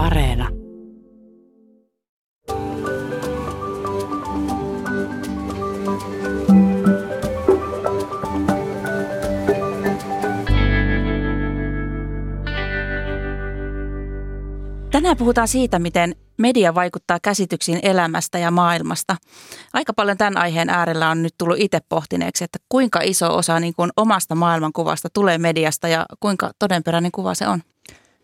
Areena. Tänään puhutaan siitä, miten media vaikuttaa käsityksiin elämästä ja maailmasta. Aika paljon tämän aiheen äärellä on nyt tullut itse pohtineeksi, että kuinka iso osa niin kuin omasta maailmankuvasta tulee mediasta ja kuinka todenperäinen kuva se on.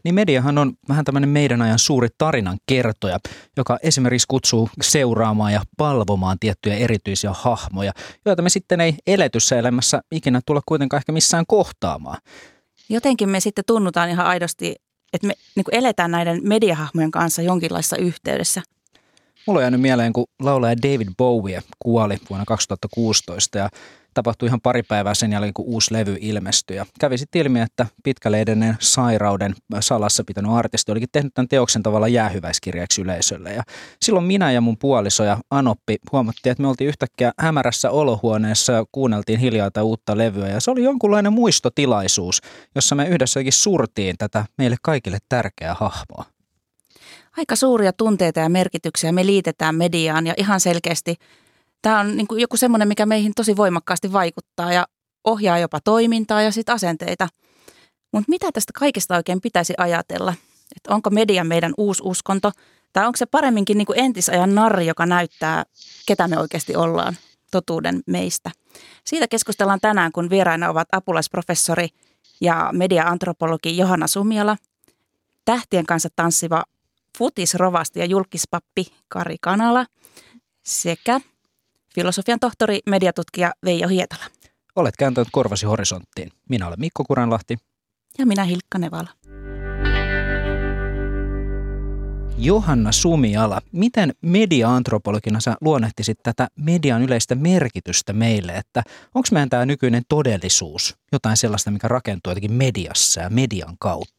Niin mediahan on vähän tämmöinen meidän ajan suuri tarinan kertoja, joka esimerkiksi kutsuu seuraamaan ja palvomaan tiettyjä erityisiä hahmoja, joita me sitten ei eletyssä elämässä ikinä tulla kuitenkaan ehkä missään kohtaamaan. Jotenkin me sitten tunnutaan ihan aidosti että me niin eletään näiden mediahahmojen kanssa jonkinlaisessa yhteydessä. Mulla on jäänyt mieleen, kun laulaja David Bowie kuoli vuonna 2016 ja tapahtui ihan pari päivää sen jälkeen, kun uusi levy ilmestyi. Ja kävi sitten ilmi, että pitkälle edenneen sairauden salassa pitänyt artisti olikin tehnyt tämän teoksen tavalla jäähyväiskirjaksi yleisölle. Ja silloin minä ja mun puoliso ja Anoppi huomattiin, että me oltiin yhtäkkiä hämärässä olohuoneessa ja kuunneltiin hiljaa tätä uutta levyä. Ja se oli jonkunlainen muistotilaisuus, jossa me yhdessäkin surtiin tätä meille kaikille tärkeää hahmoa. Aika suuria tunteita ja merkityksiä me liitetään mediaan ja ihan selkeästi – Tämä on niin joku semmoinen, mikä meihin tosi voimakkaasti vaikuttaa ja ohjaa jopa toimintaa ja sitten asenteita. Mutta mitä tästä kaikesta oikein pitäisi ajatella? Et onko media meidän uusi uskonto tai onko se paremminkin niin kuin entisajan narri, joka näyttää, ketä me oikeasti ollaan, totuuden meistä? Siitä keskustellaan tänään, kun vieraina ovat apulaisprofessori ja mediaantropologi Johanna Sumiala, tähtien kanssa tanssiva futisrovasti ja julkispappi Kari Kanala sekä filosofian tohtori, mediatutkija Veijo Hietala. Olet kääntänyt korvasi horisonttiin. Minä olen Mikko Kuranlahti. Ja minä Hilkka Nevala. Johanna Sumiala, miten media-antropologina sä luonnehtisit tätä median yleistä merkitystä meille, että onko meidän tämä nykyinen todellisuus jotain sellaista, mikä rakentuu jotenkin mediassa ja median kautta?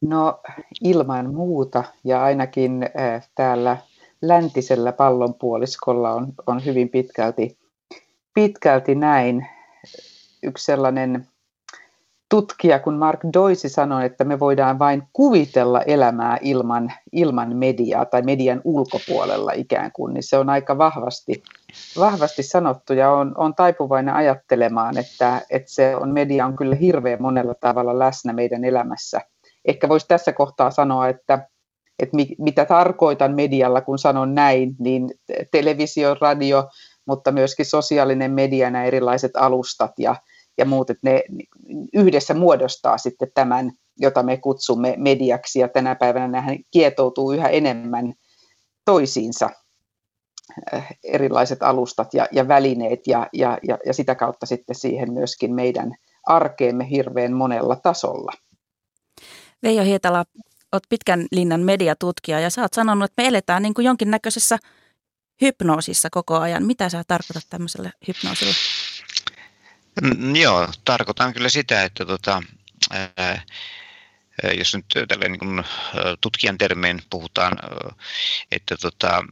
No ilman muuta ja ainakin äh, täällä läntisellä pallonpuoliskolla on, on hyvin pitkälti, pitkälti näin. Yksi sellainen tutkija, kun Mark Doisi sanoi, että me voidaan vain kuvitella elämää ilman, ilman mediaa tai median ulkopuolella ikään kuin, niin se on aika vahvasti, vahvasti sanottu ja on, on taipuvainen ajattelemaan, että, että se on, media on kyllä hirveän monella tavalla läsnä meidän elämässä. Ehkä voisi tässä kohtaa sanoa, että että mi, mitä tarkoitan medialla, kun sanon näin, niin televisio, radio, mutta myöskin sosiaalinen media, nämä erilaiset alustat ja, ja muut, että ne yhdessä muodostaa sitten tämän, jota me kutsumme mediaksi, ja tänä päivänä nähän kietoutuu yhä enemmän toisiinsa äh, erilaiset alustat ja, ja välineet, ja, ja, ja, ja sitä kautta sitten siihen myöskin meidän arkeemme hirveän monella tasolla. Veijo Hietala, olet pitkän linjan mediatutkija ja sä oot sanonut, että me eletään niin kuin jonkinnäköisessä hypnoosissa koko ajan. Mitä sä tarkoitat tämmöiselle hypnoosille? Mm, joo, tarkoitan kyllä sitä, että tota, ää, jos nyt tällä niin tutkijan termein puhutaan, että tota,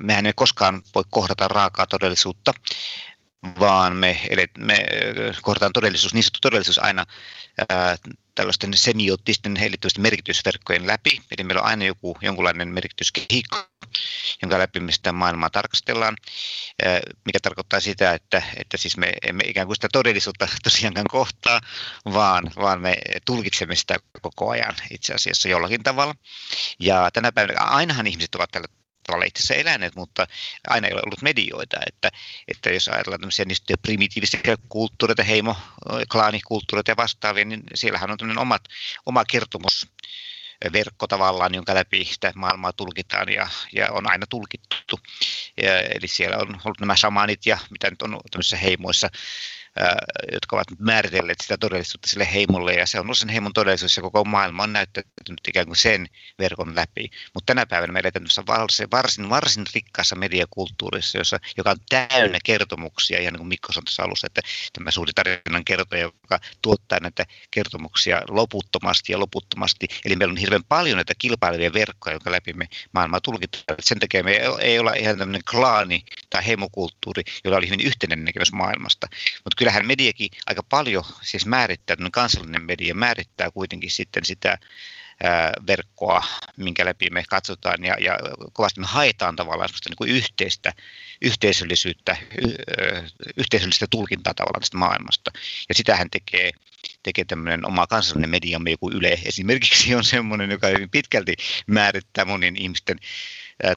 mehän ei koskaan voi kohdata raakaa todellisuutta, vaan me, elet, me kohdataan todellisuus, niin sanottu todellisuus aina ää, tällaisten semiottisten heillittävisten merkitysverkkojen läpi. Eli meillä on aina joku jonkunlainen merkityskehikko, jonka läpi me sitä maailmaa tarkastellaan, mikä tarkoittaa sitä, että, että siis me emme ikään kuin sitä todellisuutta tosiaankaan kohtaa, vaan, vaan me tulkitsemme sitä koko ajan itse asiassa jollakin tavalla. Ja tänä päivänä ainahan ihmiset ovat tällä tavalla eläneet, mutta aina ei ole ollut medioita. Että, että jos ajatellaan tämmöisiä niistä primitiivisiä kulttuureita, heimo, klaanikulttuureita ja vastaavia, niin siellähän on tämmöinen omat, oma kertomus verkko tavallaan, jonka läpi sitä maailmaa tulkitaan ja, ja on aina tulkittu. Ja, eli siellä on ollut nämä shamanit ja mitä nyt on tämmöisissä heimoissa jotka ovat määritelleet sitä todellisuutta sille heimolle, ja se on ollut sen heimon todellisuus, ja koko maailma on näyttänyt ikään kuin sen verkon läpi. Mutta tänä päivänä me eletään varsin, varsin, varsin rikkaassa mediakulttuurissa, jossa, joka on täynnä kertomuksia, ihan niin kuin Mikko sanoi tuossa alussa, että tämä suuri tarinan kertoja, joka tuottaa näitä kertomuksia loputtomasti ja loputtomasti. Eli meillä on hirveän paljon näitä kilpailevia verkkoja, jonka läpi me maailmaa tulkitaan. Sen takia me ei olla ihan tämmöinen klaani tai heimokulttuuri, jolla oli hyvin yhtenäinen näkemys maailmasta. Mutta kyllähän mediakin aika paljon siis määrittää, kansallinen media määrittää kuitenkin sitten sitä verkkoa, minkä läpi me katsotaan ja, ja kovasti me haetaan tavallaan niin kuin yhteistä yhteisöllisyyttä, yhteisöllistä tulkintaa tavallaan tästä maailmasta. Ja sitähän tekee, tekee tämmöinen oma kansallinen mediamme, joku Yle esimerkiksi on semmoinen, joka hyvin pitkälti määrittää monien ihmisten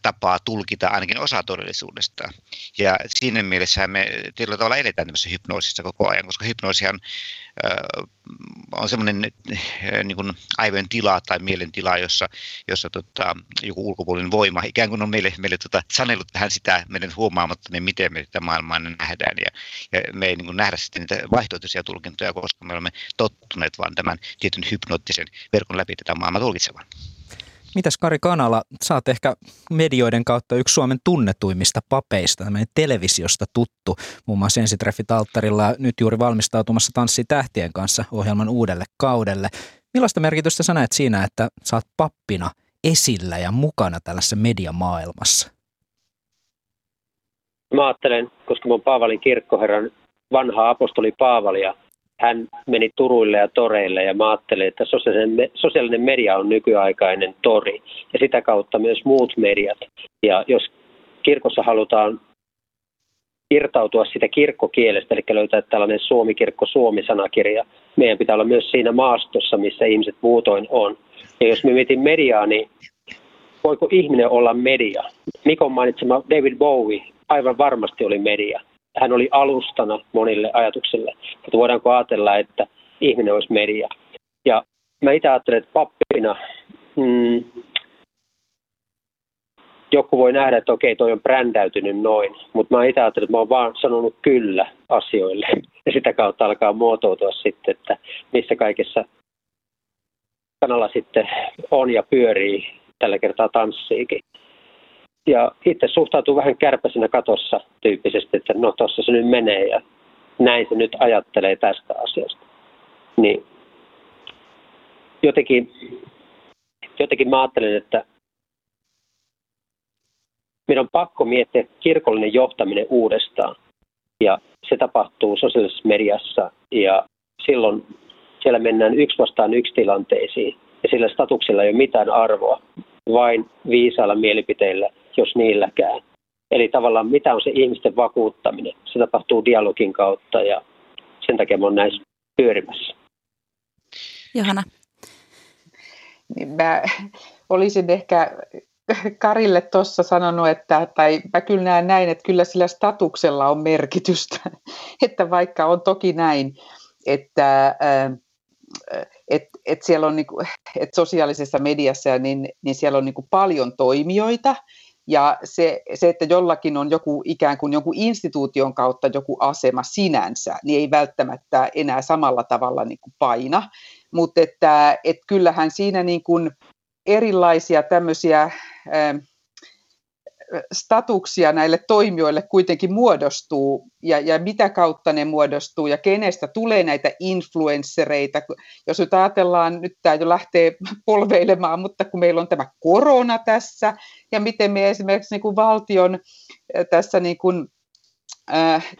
tapaa tulkita ainakin osa todellisuudesta. Ja siinä mielessä me tietyllä tavalla eletään tämmöisessä hypnoosissa koko ajan, koska hypnoosihan on semmoinen niin aivojen tila tai mielen tila, jossa, jossa tota, joku ulkopuolinen voima ikään kuin on meille, meille tota, sanellut tähän sitä meidän huomaamatta, niin miten me tätä maailmaa nähdään. Ja, ja me ei niin kuin nähdä sitten niitä vaihtoehtoisia tulkintoja, koska me olemme tottuneet vaan tämän tietyn hypnoottisen verkon läpi tätä maailmaa tulkitsemaan. Mitäs Kari Kanala, sä oot ehkä medioiden kautta yksi Suomen tunnetuimmista papeista, tämmöinen televisiosta tuttu, muun muassa ensitreffit alttarilla nyt juuri valmistautumassa Tanssi tähtien kanssa ohjelman uudelle kaudelle. Millaista merkitystä sä näet siinä, että sä oot pappina esillä ja mukana tällaisessa mediamaailmassa? Mä ajattelen, koska mä oon Paavalin kirkkoherran vanha apostoli Paavali ja hän meni turuille ja toreille ja mä ajattelin, että sosiaalinen media on nykyaikainen tori ja sitä kautta myös muut mediat. Ja jos kirkossa halutaan irtautua sitä kirkkokielestä, eli löytää tällainen Suomi-kirkko Suomi-sanakirja, meidän pitää olla myös siinä maastossa, missä ihmiset muutoin on. Ja jos me mietin mediaa, niin voiko ihminen olla media? Mikon mainitsema David Bowie aivan varmasti oli media hän oli alustana monille ajatuksille. Mutta voidaanko ajatella, että ihminen olisi media? Ja mä itse ajattelen, että pappina mm, joku voi nähdä, että okei, toi on brändäytynyt noin, mutta mä itse ajattelen, että mä oon vaan sanonut kyllä asioille. Ja sitä kautta alkaa muotoutua sitten, että missä kaikessa kanalla sitten on ja pyörii, tällä kertaa tanssiikin ja itse suhtautuu vähän kärpäisenä katossa tyyppisesti, että no tuossa se nyt menee ja näin se nyt ajattelee tästä asiasta. Niin jotenkin, jotenkin mä ajattelen, että meidän on pakko miettiä kirkollinen johtaminen uudestaan. Ja se tapahtuu sosiaalisessa mediassa ja silloin siellä mennään yksi vastaan yksi tilanteisiin ja sillä statuksella ei ole mitään arvoa, vain viisailla mielipiteillä – jos niilläkään. Eli tavallaan mitä on se ihmisten vakuuttaminen? Se tapahtuu dialogin kautta ja sen takia mä oon näissä pyörimässä. Johanna. Niin mä olisin ehkä Karille tuossa sanonut, että, tai mä kyllä näen näin, että kyllä sillä statuksella on merkitystä, että vaikka on toki näin, että et, et siellä on niinku, et sosiaalisessa mediassa niin, niin siellä on niinku paljon toimijoita ja se, se, että jollakin on joku ikään kuin jonkun instituution kautta joku asema sinänsä, niin ei välttämättä enää samalla tavalla niin kuin paina. Mutta että et kyllähän siinä niin kuin erilaisia tämmöisiä statuksia näille toimijoille kuitenkin muodostuu ja, ja mitä kautta ne muodostuu ja kenestä tulee näitä influenssereita. Jos nyt ajatellaan, nyt tämä jo lähtee polveilemaan, mutta kun meillä on tämä korona tässä ja miten me esimerkiksi niin kuin valtion tässä niin kuin, äh,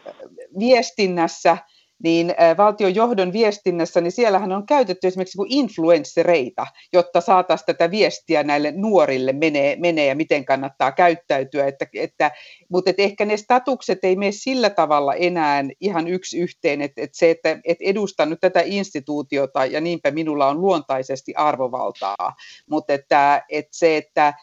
viestinnässä – niin valtion johdon viestinnässä, niin siellähän on käytetty esimerkiksi influenssereita, jotta saataisiin tätä viestiä näille nuorille menee, menee ja miten kannattaa käyttäytyä. Että, että, mutta että ehkä ne statukset ei mene sillä tavalla enää ihan yksi yhteen, että, että se, että, että edustan nyt tätä instituutiota ja niinpä minulla on luontaisesti arvovaltaa, mutta että, että se, että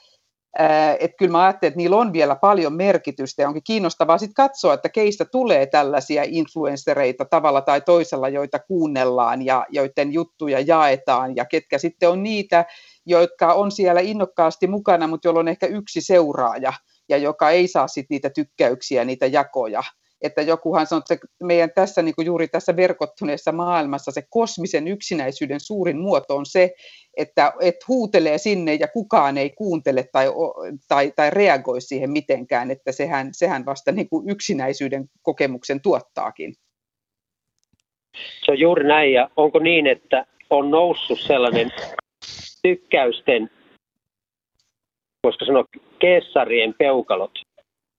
että kyllä mä ajattelen, että niillä on vielä paljon merkitystä ja onkin kiinnostavaa sitten katsoa, että keistä tulee tällaisia influenssereita tavalla tai toisella, joita kuunnellaan ja joiden juttuja jaetaan ja ketkä sitten on niitä, jotka on siellä innokkaasti mukana, mutta jolla on ehkä yksi seuraaja ja joka ei saa sitten niitä tykkäyksiä, niitä jakoja että jokuhan sanoo, että meidän tässä niin kuin juuri tässä verkottuneessa maailmassa se kosmisen yksinäisyyden suurin muoto on se, että et huutelee sinne ja kukaan ei kuuntele tai, tai, tai reagoi siihen mitenkään, että sehän, sehän vasta niin kuin yksinäisyyden kokemuksen tuottaakin. Se on juuri näin ja onko niin, että on noussut sellainen tykkäysten, voisiko sanoa keessarien peukalot,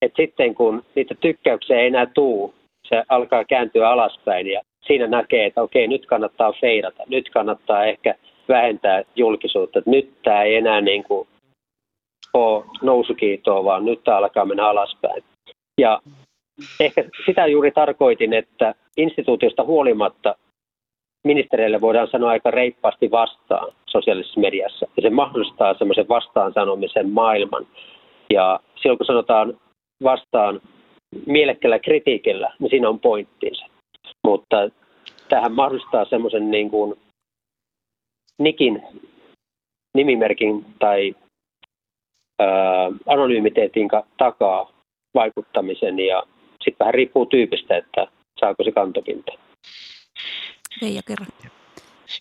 että sitten kun niitä tykkäyksiä ei enää tuu, se alkaa kääntyä alaspäin ja siinä näkee, että okei, nyt kannattaa feirata, nyt kannattaa ehkä vähentää julkisuutta. Että nyt tämä ei enää niin kuin ole nousukiitoa, vaan nyt tämä alkaa mennä alaspäin. Ja ehkä sitä juuri tarkoitin, että instituutiosta huolimatta ministereille voidaan sanoa aika reippaasti vastaan sosiaalisessa mediassa. Ja se mahdollistaa semmoisen vastaan sanomisen maailman. Ja silloin kun sanotaan vastaan mielekkällä kritiikillä, niin siinä on pointtinsa. Mutta tähän mahdollistaa semmoisen niin kuin nikin nimimerkin tai ää, anonymiteetin takaa vaikuttamisen ja sitten vähän riippuu tyypistä, että saako se kantopinta. Veija kerran.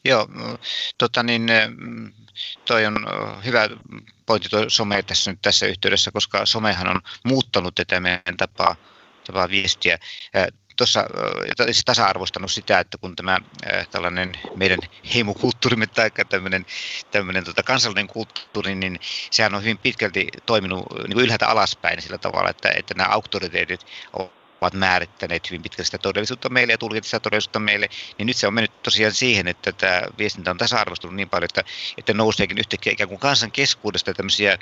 Joo, tota niin, toi on hyvä pointti tuo some tässä nyt tässä yhteydessä, koska somehan on muuttanut tätä meidän tapaa, tapaa viestiä. Tuossa tasa-arvostanut sitä, että kun tämä tällainen meidän heimokulttuurimme tai tämmöinen, tämmöinen tota kansallinen kulttuuri, niin sehän on hyvin pitkälti toiminut niin kuin ylhäältä alaspäin sillä tavalla, että, että nämä auktoriteetit ovat määrittäneet hyvin pitkälle sitä todellisuutta meille ja tulkit sitä todellisuutta meille, niin nyt se on mennyt tosiaan siihen, että tämä viestintä on tasa-arvostunut niin paljon, että, että nouseekin yhtäkkiä ikään kuin kansan keskuudesta tämmöisiä,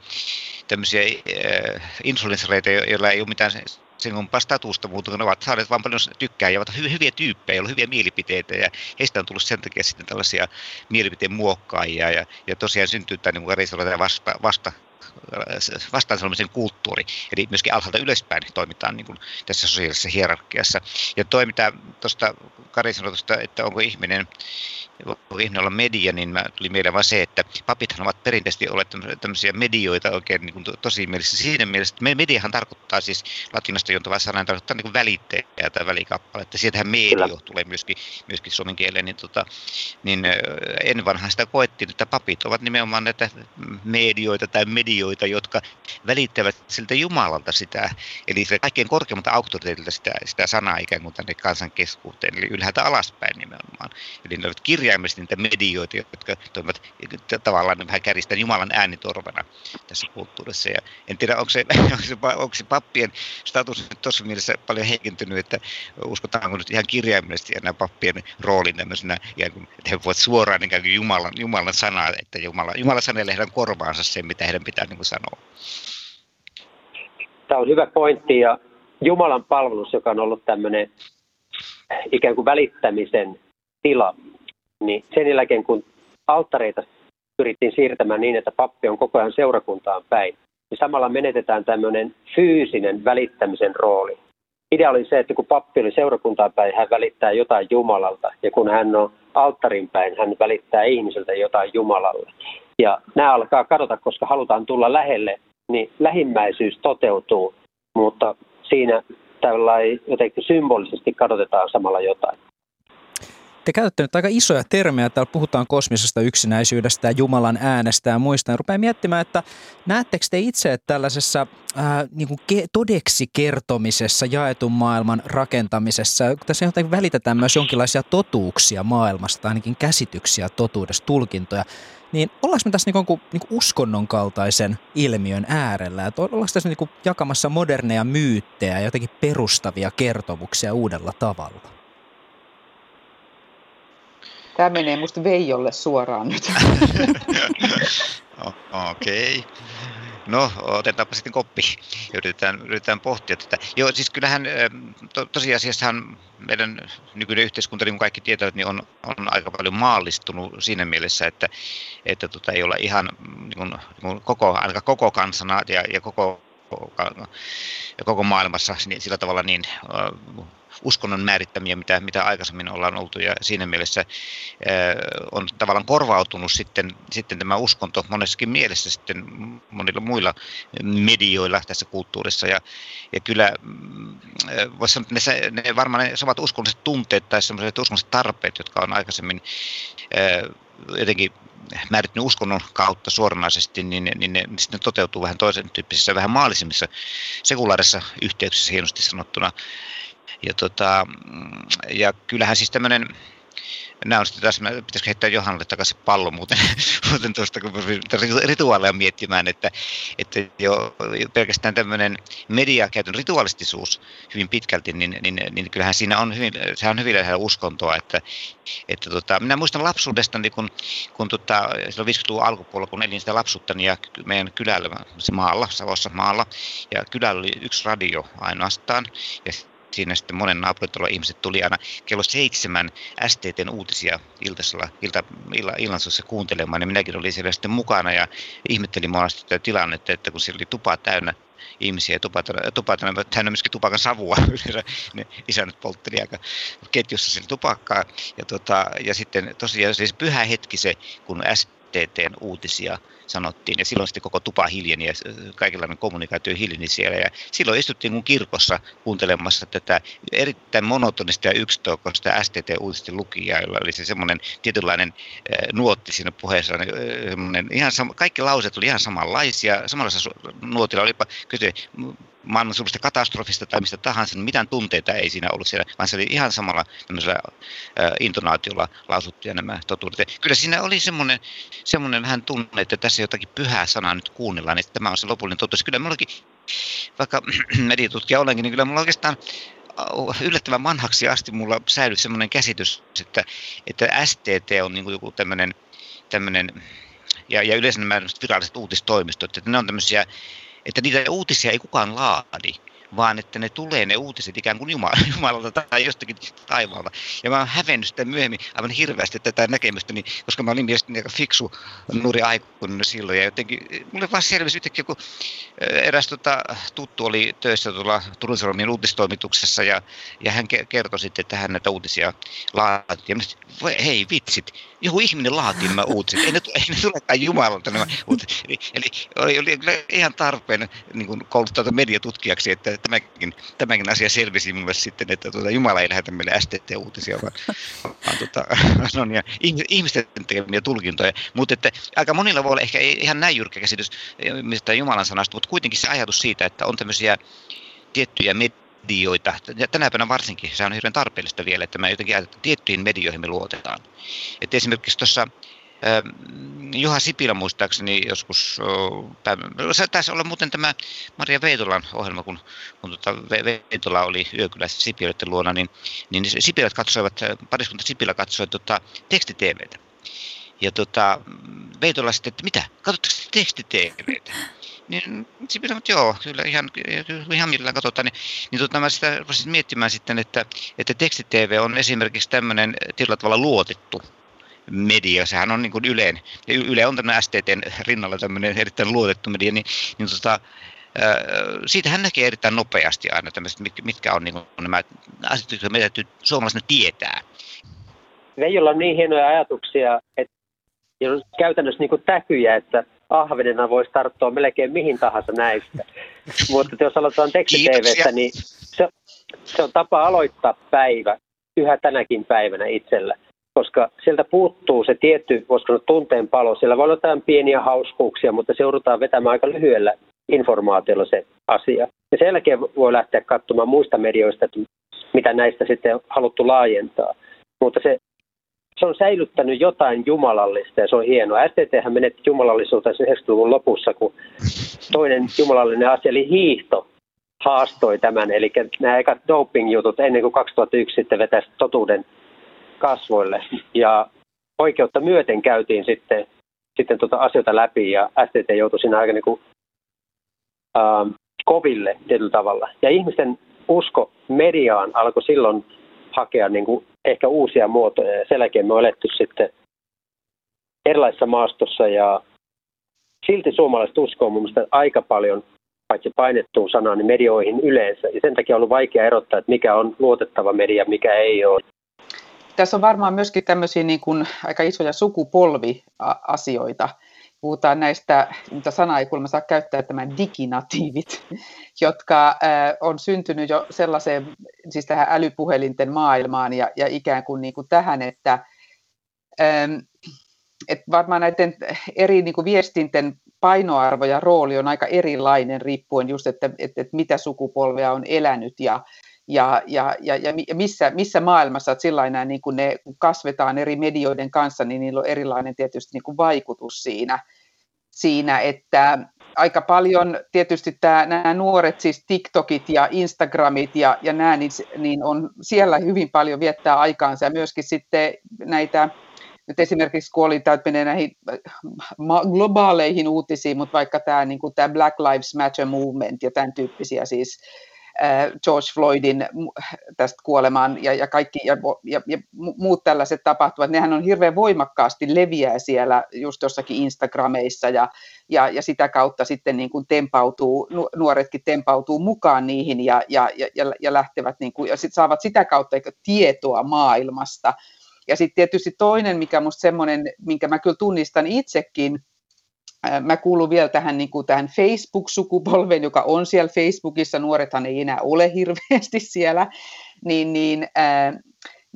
tämmöisiä äh, influenssereita, joilla ei ole mitään sen kumpaa statusta muuta, kun ne ovat saaneet vaan paljon tykkää ja ovat hyviä tyyppejä, joilla on hyviä mielipiteitä ja heistä on tullut sen takia sitten tällaisia mielipiteen muokkaajia ja, ja tosiaan syntyy tämä niin kuin vasta, vasta vastaansanomisen kulttuuri. Eli myöskin alhaalta ylöspäin toimitaan niin kuin tässä sosiaalisessa hierarkiassa. Ja toi, mitä tuosta Kari sanoi, että onko ihminen kun ihminen olla media, niin mä tuli mieleen vaan se, että papithan ovat perinteisesti olleet tämmöisiä medioita oikein niin tosi mielessä. Siinä mielessä, että mediahan tarkoittaa siis latinasta jontava sana, tarkoittaa niin välittäjä tai välikappaletta. Sieltähän medio Kyllä. tulee myöskin, myöskin suomen kieleen, niin, tota, niin en vanhaan sitä koettiin, että papit ovat nimenomaan näitä medioita tai medioita, jotka välittävät siltä Jumalalta sitä, eli se kaikkein korkeimmalta auktoriteetilta sitä, sitä sanaa ikään kuin tänne kansan keskuuteen, eli ylhäältä alaspäin nimenomaan. Eli ne ovat kirjaimellisesti niitä medioita, jotka toimivat tavallaan vähän kärjistään Jumalan äänitorvena tässä kulttuurissa. Ja en tiedä, onko se, onko se, onko se pappien status tuossa mielessä paljon heikentynyt, että uskotaanko nyt ihan kirjaimellisesti enää pappien roolin tämmöisenä, että he voivat suoraan ikään kuin Jumalan, Jumalan sanaa, että Jumala, Jumala sanelee heidän korvaansa sen, mitä heidän pitää niin kuin sanoa. Tämä on hyvä pointti ja Jumalan palvelus, joka on ollut tämmöinen ikään kuin välittämisen tila, niin sen jälkeen kun alttareita pyrittiin siirtämään niin, että pappi on koko ajan seurakuntaan päin, niin samalla menetetään tämmöinen fyysinen välittämisen rooli. Idea oli se, että kun pappi oli seurakuntaan päin, hän välittää jotain Jumalalta, ja kun hän on alttarin päin, hän välittää ihmiseltä jotain Jumalalle. Ja nämä alkaa kadota, koska halutaan tulla lähelle, niin lähimmäisyys toteutuu, mutta siinä tällä jotenkin symbolisesti kadotetaan samalla jotain te käytätte nyt aika isoja termejä. Täällä puhutaan kosmisesta yksinäisyydestä ja Jumalan äänestä ja muista. Ja rupean miettimään, että näettekö te itse, että tällaisessa ää, niin kuin ke- todeksi kertomisessa, jaetun maailman rakentamisessa, tässä jotenkin välitetään myös jonkinlaisia totuuksia maailmasta, ainakin käsityksiä totuudesta, tulkintoja, niin ollaanko me tässä niin kuin, niin kuin uskonnon kaltaisen ilmiön äärellä? Että ollaanko tässä niin kuin jakamassa moderneja myyttejä ja jotenkin perustavia kertomuksia uudella tavalla? Tämä menee musta Veijolle suoraan nyt. Okei. Okay. No, otetaanpa sitten koppi yritetään, yritetään pohtia tätä. Joo, siis kyllähän to, tosiasiassahan meidän nykyinen yhteiskunta, niin kuin kaikki tietävät, niin on, on aika paljon maallistunut siinä mielessä, että, että tota, ei olla ihan niin kuin, niin kuin koko, ainakaan koko kansana ja, ja koko ja koko maailmassa niin sillä tavalla niin uskonnon määrittämiä, mitä, mitä aikaisemmin ollaan oltu. Ja siinä mielessä on tavallaan korvautunut sitten, sitten tämä uskonto monessakin mielessä sitten monilla muilla medioilla tässä kulttuurissa. Ja, ja kyllä mm, voisi sanoa, että ne, ne varmaan ne samat uskonnolliset tunteet tai sellaiset uskonnolliset tarpeet, jotka on aikaisemmin jotenkin määrittynyt uskonnon kautta suoranaisesti, niin, niin ne, niin sitten toteutuu vähän toisen tyyppisissä, vähän maallisemmissa sekulaarissa yhteyksissä hienosti sanottuna. Ja, tota, ja kyllähän siis tämmöinen nämä on sitten taas, pitäisikö heittää Johannalle takaisin pallo muuten, muuten tuosta, kun rituaaleja miettimään, että, että jo pelkästään tämmöinen mediakäytön rituaalistisuus hyvin pitkälti, niin, niin, niin kyllähän siinä on hyvin, sehän on hyvin lähellä uskontoa, että, että tota, minä muistan lapsuudesta, niin kun, kun tota, silloin 50-luvun alkupuolella, kun elin sitä lapsuutta, niin ja meidän kylällä, se maalla, Savossa maalla, ja kylällä oli yksi radio ainoastaan, ja siinä sitten monen naapuritalon ihmiset tuli aina kello seitsemän STTn uutisia iltasella, ilta, illa, illansuossa kuuntelemaan, ja minäkin olin siellä sitten mukana ja ihmettelin monesti tätä tilannetta, että kun siellä oli tupa täynnä ihmisiä ja tupatana, tupatana täynnä myöskin tupakan savua. ne isännät poltteli aika ketjussa sillä tupakkaa. Ja, tota, ja sitten tosiaan siis pyhä hetki se, kun STTn uutisia sanottiin. Ja silloin sitten koko tupa hiljeni ja kaikenlainen kommunikaatio hiljeni siellä. Ja silloin istuttiin kun kirkossa kuuntelemassa tätä erittäin monotonista ja yksitoikoista STT-uutisten lukijaa, jolla oli se semmoinen tietynlainen nuotti siinä puheessa. Ihan sama, kaikki lauseet oli ihan samanlaisia. Samanlaisessa nuotilla olipa kyse maailman suurista katastrofista tai mistä tahansa, niin mitään tunteita ei siinä ollut siellä, vaan se oli ihan samalla tämmöisellä äh, intonaatiolla lausuttuja nämä totuudet. Kyllä siinä oli semmoinen, semmoinen vähän tunne, että tässä jotakin pyhää sanaa nyt kuunnellaan, että tämä on se lopullinen totuus. Kyllä minullakin, vaikka mediatutkija olenkin, niin kyllä mulla oikeastaan yllättävän vanhaksi asti mulla säilyi semmoinen käsitys, että, että STT on niin joku tämmöinen, tämmöinen ja, ja yleensä nämä viralliset uutistoimistot, että ne on tämmöisiä että niitä uutisia ei kukaan laadi, vaan että ne tulee ne uutiset ikään kuin Jumalalta tai jostakin taivaalta. Ja mä oon hävennyt sitä myöhemmin aivan hirveästi tätä näkemystä, niin, koska mä olin mielestäni aika fiksu nuori aikuinen silloin. Ja jotenkin mulle vaan selvisi yhtäkkiä, kun eräs tota, tuttu oli töissä tuolla Turun Sanomien uutistoimituksessa ja, ja hän kertoi sitten, että hän näitä uutisia laati. Ja mä sanoin, hei vitsit, joku ihminen laatii nämä uutiset. Ei ne, ei ne tulekaan Jumalalta nämä uutiset. Eli, eli oli, oli ihan tarpeen niin kouluttaa mediatutkijaksi, että tämäkin, tämäkin asia selvisi mulle sitten, että tuota, Jumala ei lähetä meille STT-uutisia, vaan, vaan tuota, no niin, ihmisten tekemiä tulkintoja. Mutta että aika monilla voi olla ehkä ihan näin jyrkkä käsitys mistä Jumalan sanasta, mutta kuitenkin se ajatus siitä, että on tämmöisiä tiettyjä medioita, ja tänä päivänä varsinkin, se on hirveän tarpeellista vielä, että me jotenkin ajatellaan, että tiettyihin medioihin me luotetaan. Että esimerkiksi tuossa Juha Sipilä muistaakseni joskus, se taisi olla muuten tämä Maria Veitolan ohjelma, kun, kun tuota Veitola oli yökylässä Sipiöiden luona, niin, niin Sipilät katsoivat, pariskunta Sipilä katsoi tota, tekstitvtä. Ja tota, Veitola sitten, että mitä, katsotteko tekstitvtä? Niin Sipilä että joo, kyllä ihan, ihan millään katsotaan. Niin, niin tota, mä sitä miettimään sitten, että, että tekstitv on esimerkiksi tämmöinen tietyllä tavalla luotettu media, sehän on niin kuin Yleen, ja Yle on tämmöinen STTn rinnalla tämmöinen erittäin luotettu media, niin, niin tota, siitä hän näkee erittäin nopeasti aina tämmöiset, mitkä on niin kuin nämä asiat, jotka meidän täytyy suomalaisena tietää. Veijolla on niin hienoja ajatuksia, että on käytännössä niin kuin täkyjä, että ahvenena voisi tarttua melkein mihin tahansa näistä. Mutta jos aloitetaan teksti niin se, se on tapa aloittaa päivä yhä tänäkin päivänä itsellä koska sieltä puuttuu se tietty, voisiko sanoa tunteen palo. Siellä voi olla jotain pieniä hauskuuksia, mutta se joudutaan vetämään aika lyhyellä informaatiolla se asia. Ja sen jälkeen voi lähteä katsomaan muista medioista, että mitä näistä sitten on haluttu laajentaa. Mutta se, se on säilyttänyt jotain jumalallista ja se on hienoa. STT menetti jumalallisuutta 90-luvun lopussa, kun toinen jumalallinen asia eli hiihto haastoi tämän. Eli nämä ekat doping-jutut ennen kuin 2001 sitten vetäisi totuuden kasvoille. Ja oikeutta myöten käytiin sitten, sitten tuota asioita läpi ja STT joutui siinä aika niin kuin, äh, koville tietyllä tavalla. Ja ihmisten usko mediaan alkoi silloin hakea niin kuin ehkä uusia muotoja ja sen jälkeen me on eletty sitten erilaisessa maastossa ja silti suomalaiset uskoo mun mielestä aika paljon paitsi painettuun sanaan, niin medioihin yleensä. Ja sen takia on ollut vaikea erottaa, että mikä on luotettava media, mikä ei ole tässä on varmaan myöskin tämmöisiä niin kuin aika isoja sukupolviasioita. Puhutaan näistä, mitä sanaa ei kuulemma saa käyttää, tämä diginatiivit, jotka on syntynyt jo sellaiseen, siis tähän älypuhelinten maailmaan ja, ja ikään kuin, niin kuin tähän, että, että varmaan näiden eri niin kuin viestinten painoarvo ja rooli on aika erilainen riippuen just, että, että, että mitä sukupolvea on elänyt ja, ja, ja, ja, ja missä, missä maailmassa, että sillä niin kun ne kasvetaan eri medioiden kanssa, niin niillä on erilainen tietysti niin kuin vaikutus siinä, siinä, että aika paljon tietysti tämä, nämä nuoret, siis TikTokit ja Instagramit ja, ja nämä, niin, niin on siellä hyvin paljon viettää aikaansa. Ja myöskin sitten näitä nyt esimerkiksi kun oli, tämä menee näihin globaaleihin uutisiin, mutta vaikka tämä, niin kuin tämä Black Lives Matter movement ja tämän tyyppisiä siis George Floydin tästä kuolemaan ja, ja kaikki ja, ja, ja muut tällaiset tapahtuvat, nehän on hirveän voimakkaasti leviää siellä just jossakin Instagrameissa ja, ja, ja sitä kautta sitten niin kuin tempautuu, nuoretkin tempautuu mukaan niihin ja, ja, ja, ja lähtevät niin kuin, ja sit saavat sitä kautta tietoa maailmasta. Ja sitten tietysti toinen, mikä minusta semmoinen, minkä mä kyllä tunnistan itsekin, Mä kuulun vielä tähän, niin kuin tähän Facebook-sukupolveen, joka on siellä Facebookissa, nuorethan ei enää ole hirveästi siellä, niin, niin äh,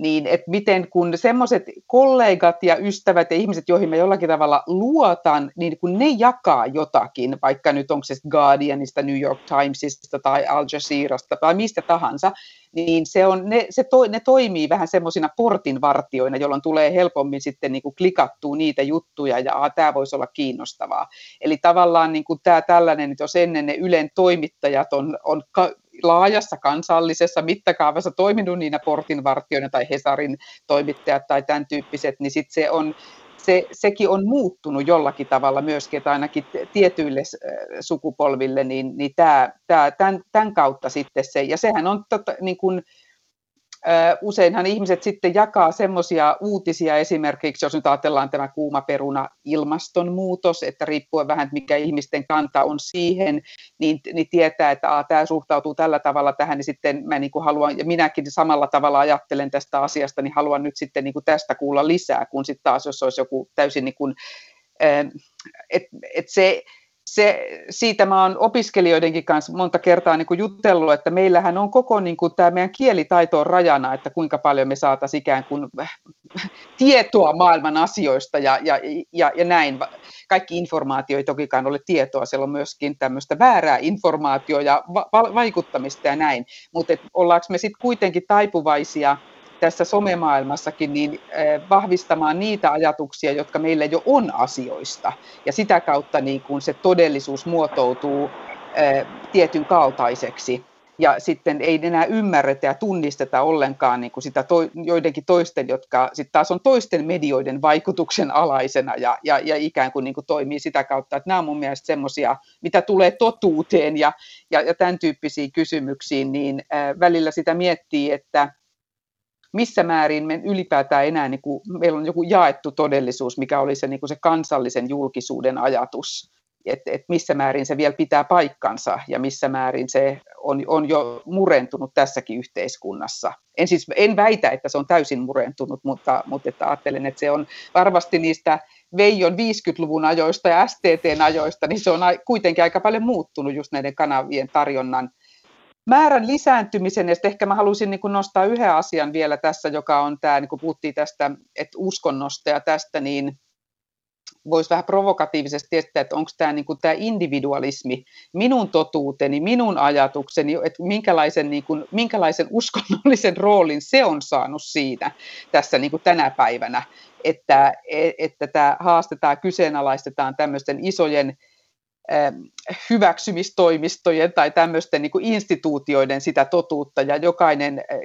niin että miten kun semmoiset kollegat ja ystävät ja ihmiset, joihin mä jollakin tavalla luotan, niin kun ne jakaa jotakin, vaikka nyt onko se Guardianista, New York Timesista tai Al Jazeerasta tai mistä tahansa, niin se on, ne, se to, ne toimii vähän semmoisina portinvartioina, jolloin tulee helpommin sitten niin klikattua niitä juttuja ja tämä voisi olla kiinnostavaa. Eli tavallaan niin tämä tällainen, että jos ennen ne Ylen toimittajat on, on ka, laajassa kansallisessa mittakaavassa toiminut niinä portinvartioina tai Hesarin toimittajat tai tämän tyyppiset, niin sitten se on se, sekin on muuttunut jollakin tavalla myöskin, että ainakin tietyille sukupolville, niin, niin tämä, tämä, tämän, tämän kautta sitten se, ja sehän on tota, niin kuin, useinhan ihmiset sitten jakaa semmoisia uutisia esimerkiksi, jos nyt ajatellaan tämä kuuma peruna ilmastonmuutos, että riippuen vähän, mikä ihmisten kanta on siihen, niin, niin tietää, että a, tämä suhtautuu tällä tavalla tähän, niin sitten mä niin kuin haluan, ja minäkin samalla tavalla ajattelen tästä asiasta, niin haluan nyt sitten niin kuin tästä kuulla lisää, kun sitten taas, jos olisi joku täysin niin kuin, että et se, se, siitä mä oon opiskelijoidenkin kanssa monta kertaa niin jutellut, että meillähän on koko niin kuin, tämä meidän kielitaito on rajana, että kuinka paljon me saataisiin ikään kuin tietoa maailman asioista ja, ja, ja, ja näin. Kaikki informaatio ei tokikaan ole tietoa, siellä on myöskin tämmöistä väärää informaatiota ja va- vaikuttamista ja näin, mutta ollaanko me sitten kuitenkin taipuvaisia – tässä somemaailmassakin niin eh, vahvistamaan niitä ajatuksia, jotka meillä jo on asioista. Ja sitä kautta niin kun se todellisuus muotoutuu eh, tietyn kaltaiseksi. Ja sitten ei enää ymmärretä ja tunnisteta ollenkaan niin kuin sitä to, joidenkin toisten, jotka sitten taas on toisten medioiden vaikutuksen alaisena ja, ja, ja ikään kuin, niin kuin toimii sitä kautta. Että nämä on mun mielestä semmoisia, mitä tulee totuuteen ja, ja, ja tämän tyyppisiin kysymyksiin, niin äh, välillä sitä miettii, että missä määrin me ylipäätään enää, niin kuin, meillä on joku jaettu todellisuus, mikä oli se, niin kuin se kansallisen julkisuuden ajatus, että et missä määrin se vielä pitää paikkansa ja missä määrin se on, on jo murentunut tässäkin yhteiskunnassa. En siis en väitä, että se on täysin murentunut, mutta, mutta että ajattelen, että se on varmasti niistä Veijon 50-luvun ajoista ja STTn ajoista, niin se on kuitenkin aika paljon muuttunut just näiden kanavien tarjonnan määrän lisääntymisen, ja ehkä mä haluaisin niin kuin nostaa yhden asian vielä tässä, joka on tämä, niin kuin puhuttiin tästä, että uskonnosta ja tästä, niin voisi vähän provokatiivisesti esittää, että onko tämä, niin kuin, tämä individualismi, minun totuuteni, minun ajatukseni, että minkälaisen, niin kuin, minkälaisen uskonnollisen roolin se on saanut siitä tässä niin kuin tänä päivänä, että, että tämä haastetaan, kyseenalaistetaan tämmöisten isojen hyväksymistoimistojen tai tämmöisten niin kuin instituutioiden sitä totuutta. Ja jokainen, äh,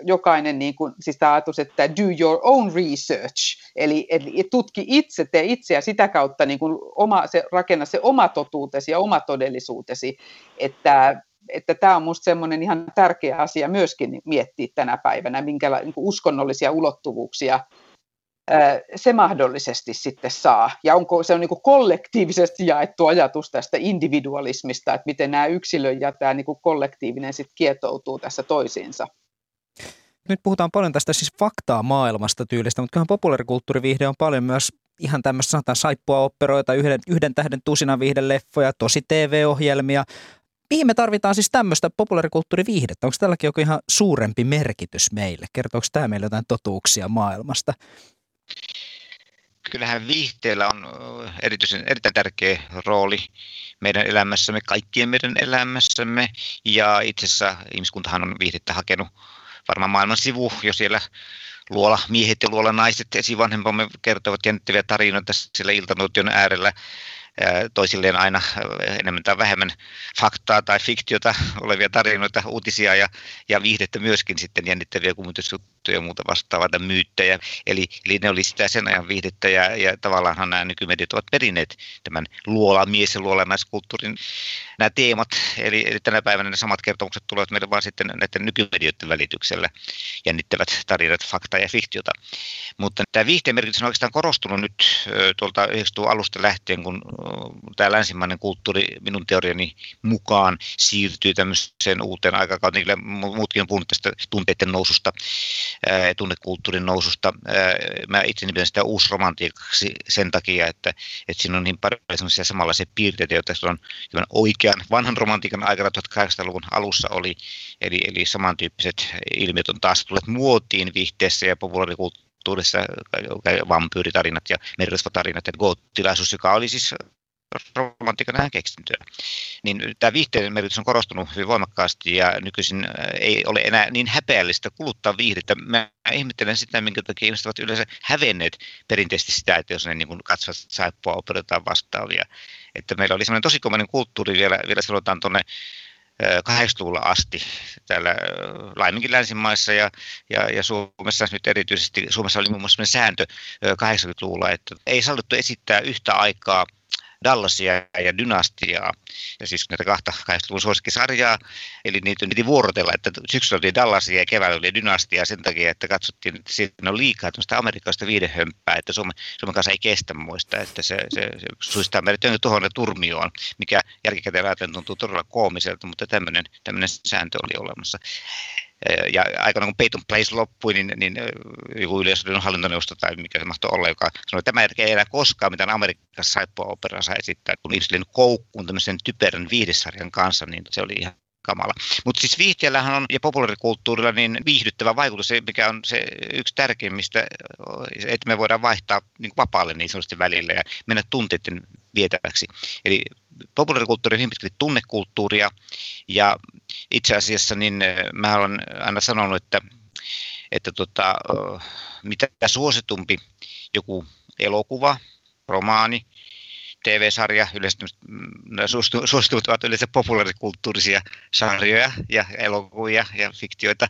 jokainen niin kuin, siis tämä ajatus, että do your own research, eli, eli tutki itse, tee ja sitä kautta niin kuin oma, se, rakenna se oma totuutesi ja oma todellisuutesi, että että tämä on minusta semmoinen ihan tärkeä asia myöskin miettiä tänä päivänä, minkälaisia niin uskonnollisia ulottuvuuksia se mahdollisesti sitten saa. Ja onko se on niin kollektiivisesti jaettu ajatus tästä individualismista, että miten nämä yksilön ja tämä niin kollektiivinen sitten kietoutuu tässä toisiinsa. Nyt puhutaan paljon tästä siis faktaa maailmasta tyylistä, mutta kyllähän populaarikulttuuriviihde on paljon myös ihan tämmöistä sanotaan saippua operoita, yhden, yhden tähden tusinan viihdeleffoja, tosi TV-ohjelmia. Mihin me tarvitaan siis tämmöistä populaarikulttuuriviihdettä? Onko tälläkin joku ihan suurempi merkitys meille? Kertooko tämä meille jotain totuuksia maailmasta? Kyllähän viihteellä on erityisen, erittäin tärkeä rooli meidän elämässämme, kaikkien meidän elämässämme. Ja itse asiassa ihmiskuntahan on viihdettä hakenut varmaan maailman sivu jo siellä luola miehet ja luola naiset esivanhempamme kertovat jännittäviä tarinoita siellä iltanuotion äärellä toisilleen aina enemmän tai vähemmän faktaa tai fiktiota olevia tarinoita, uutisia ja, ja viihdettä myöskin sitten jännittäviä kummitusjuttuja ja muuta vastaavaa myyttejä. Eli, eli ne oli sitä sen ajan viihdettä ja, ja tavallaanhan nämä nykymediat ovat perineet tämän luola mies- ja luolanaiskulttuurin nämä teemat. Eli, eli tänä päivänä ne samat kertomukset tulevat meille vaan sitten näiden nykymedioiden välityksellä jännittävät tarinat, faktaa ja fiktiota. Mutta tämä viihteen merkitys on oikeastaan korostunut nyt tuolta 90 alusta lähtien, kun tämä länsimainen kulttuuri minun teoriani mukaan siirtyy tämmöiseen uuteen aikakauteen. Kyllä muutkin on puhunut tästä tunteiden noususta tunnekulttuurin noususta. Mä itse nimen sitä uusromantiikaksi sen takia, että, että siinä on niin paljon semmoisia samanlaisia piirteitä, joita on oikean vanhan romantiikan aikana 1800-luvun alussa oli. Eli, eli samantyyppiset ilmiöt on taas tulleet muotiin viihteessä ja populaarikulttuurissa kulttuurissa, vampyyritarinat ja merirosvotarinat ja goottilaisuus, joka oli siis romantiikan ajan keksintöä. Niin tämä viihteen merkitys on korostunut hyvin voimakkaasti ja nykyisin ei ole enää niin häpeällistä kuluttaa viihdettä. Mä ihmettelen sitä, minkä takia ihmiset ovat yleensä hävenneet perinteisesti sitä, että jos ne niin katsovat saippua, opetetaan vastaavia. Että meillä oli semmoinen tosi komeinen kulttuuri vielä, vielä sanotaan tuonne 80-luvulla asti täällä laiminkin länsimaissa ja, ja, ja Suomessa nyt erityisesti, Suomessa oli muun muassa sääntö 80-luvulla, että ei sallittu esittää yhtä aikaa Dallasia ja Dynastiaa, ja siis näitä kahta 80-luvun suosikkisarjaa, eli niitä piti vuorotella, että syksyllä oli Dallasia ja keväällä oli Dynastia sen takia, että katsottiin, että siinä on liikaa tämmöistä amerikkalaista viidehömppää, että Suomen, Suomen kanssa ei kestä muista, että se, se, se suistaa meidät tuohon turmioon, mikä jälkikäteen ajatellen tuntuu todella koomiselta, mutta tämmöinen, tämmöinen sääntö oli olemassa ja aikana kun Peyton Place loppui, niin, niin joku yleisöllinen hallintoneuvosto tai mikä se mahtoi olla, joka sanoi, että tämä ei enää koskaan mitään Amerikassa saippua opera saa esittää, kun ihmiset koukkuun tämmöisen typerän viihdesarjan kanssa, niin se oli ihan kamala. Mutta siis viihteellähän on ja populaarikulttuurilla niin viihdyttävä vaikutus, mikä on se yksi tärkeimmistä, että me voidaan vaihtaa niin vapaalle niin sanotusti välillä ja mennä tunteiden vietäväksi. Eli populaarikulttuuri on hyvin pitkälti tunnekulttuuria. Ja itse asiassa niin mä olen aina sanonut, että, että tota, mitä suositumpi joku elokuva, romaani, TV-sarja, yleensä mm, suosituvat ovat yleensä populaarikulttuurisia sarjoja ja elokuvia ja fiktioita,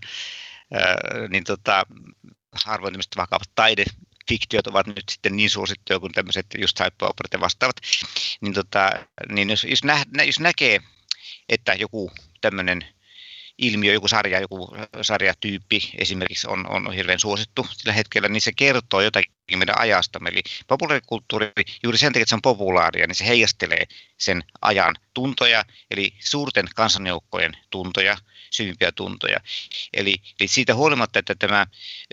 niin tota, harvoin vakavat taide, fiktiot ovat nyt sitten niin suosittuja kuin tämmöiset just type ja vastaavat, niin, tota, niin jos, jos, nä, jos näkee, että joku tämmöinen ilmiö, joku sarja, joku sarjatyyppi esimerkiksi on, on hirveän suosittu sillä hetkellä, niin se kertoo jotakin meidän ajasta. Eli populaarikulttuuri, juuri sen takia, että se on populaaria, niin se heijastelee sen ajan tuntoja, eli suurten kansanjoukkojen tuntoja, syvimpiä tuntoja. Eli, eli siitä huolimatta, että tämä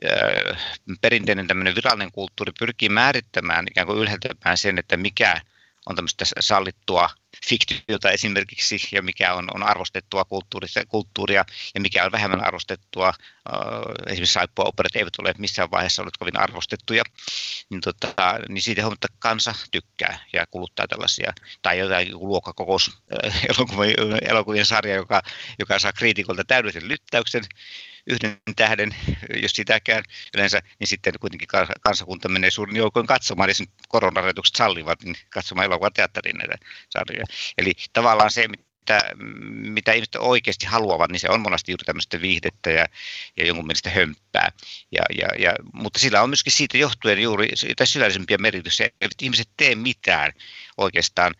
ö, perinteinen tämmöinen virallinen kulttuuri pyrkii määrittämään, ikään kuin ylhäältämään sen, että mikä on tämmöistä sallittua fiktiota esimerkiksi ja mikä on, on arvostettua kulttuuria ja mikä on vähemmän arvostettua. Esimerkiksi saippua operat eivät ole missään vaiheessa olleet kovin arvostettuja, niin, tota, niin siitä huomatta kansa tykkää ja kuluttaa tällaisia. Tai jotain luokkakokous elokuvien, elokuvien sarja, joka, joka saa kriitikolta täydellisen lyttäyksen yhden tähden, jos sitäkään yleensä, niin sitten kuitenkin kansakunta menee suurin joukoin katsomaan, jos koronarajoitukset sallivat, niin katsomaan elokuvateatteriin näitä sarjoja. Eli tavallaan se, mitä, mitä ihmiset oikeasti haluavat, niin se on monesti juuri tämmöistä viihdettä ja, ja jonkun mielestä hömppää. Ja, ja, ja, mutta sillä on myöskin siitä johtuen juuri syvällisempiä merkityksiä, että ihmiset tee mitään oikeastaan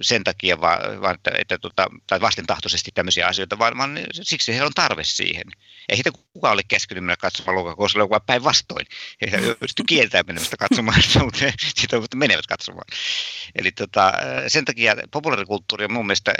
sen takia, vaan, vaan että, että tota, tai vastentahtoisesti tämmöisiä asioita, vaan, vaan siksi heillä on tarve siihen. Ei heitä kukaan ole käskynyt mennä katsomaan lokakuussa vaan päinvastoin. He pysty kieltämään menemästä katsomaan, mutta siitä mutta menevät katsomaan. Eli tota, sen takia populaarikulttuuri on mun mielestä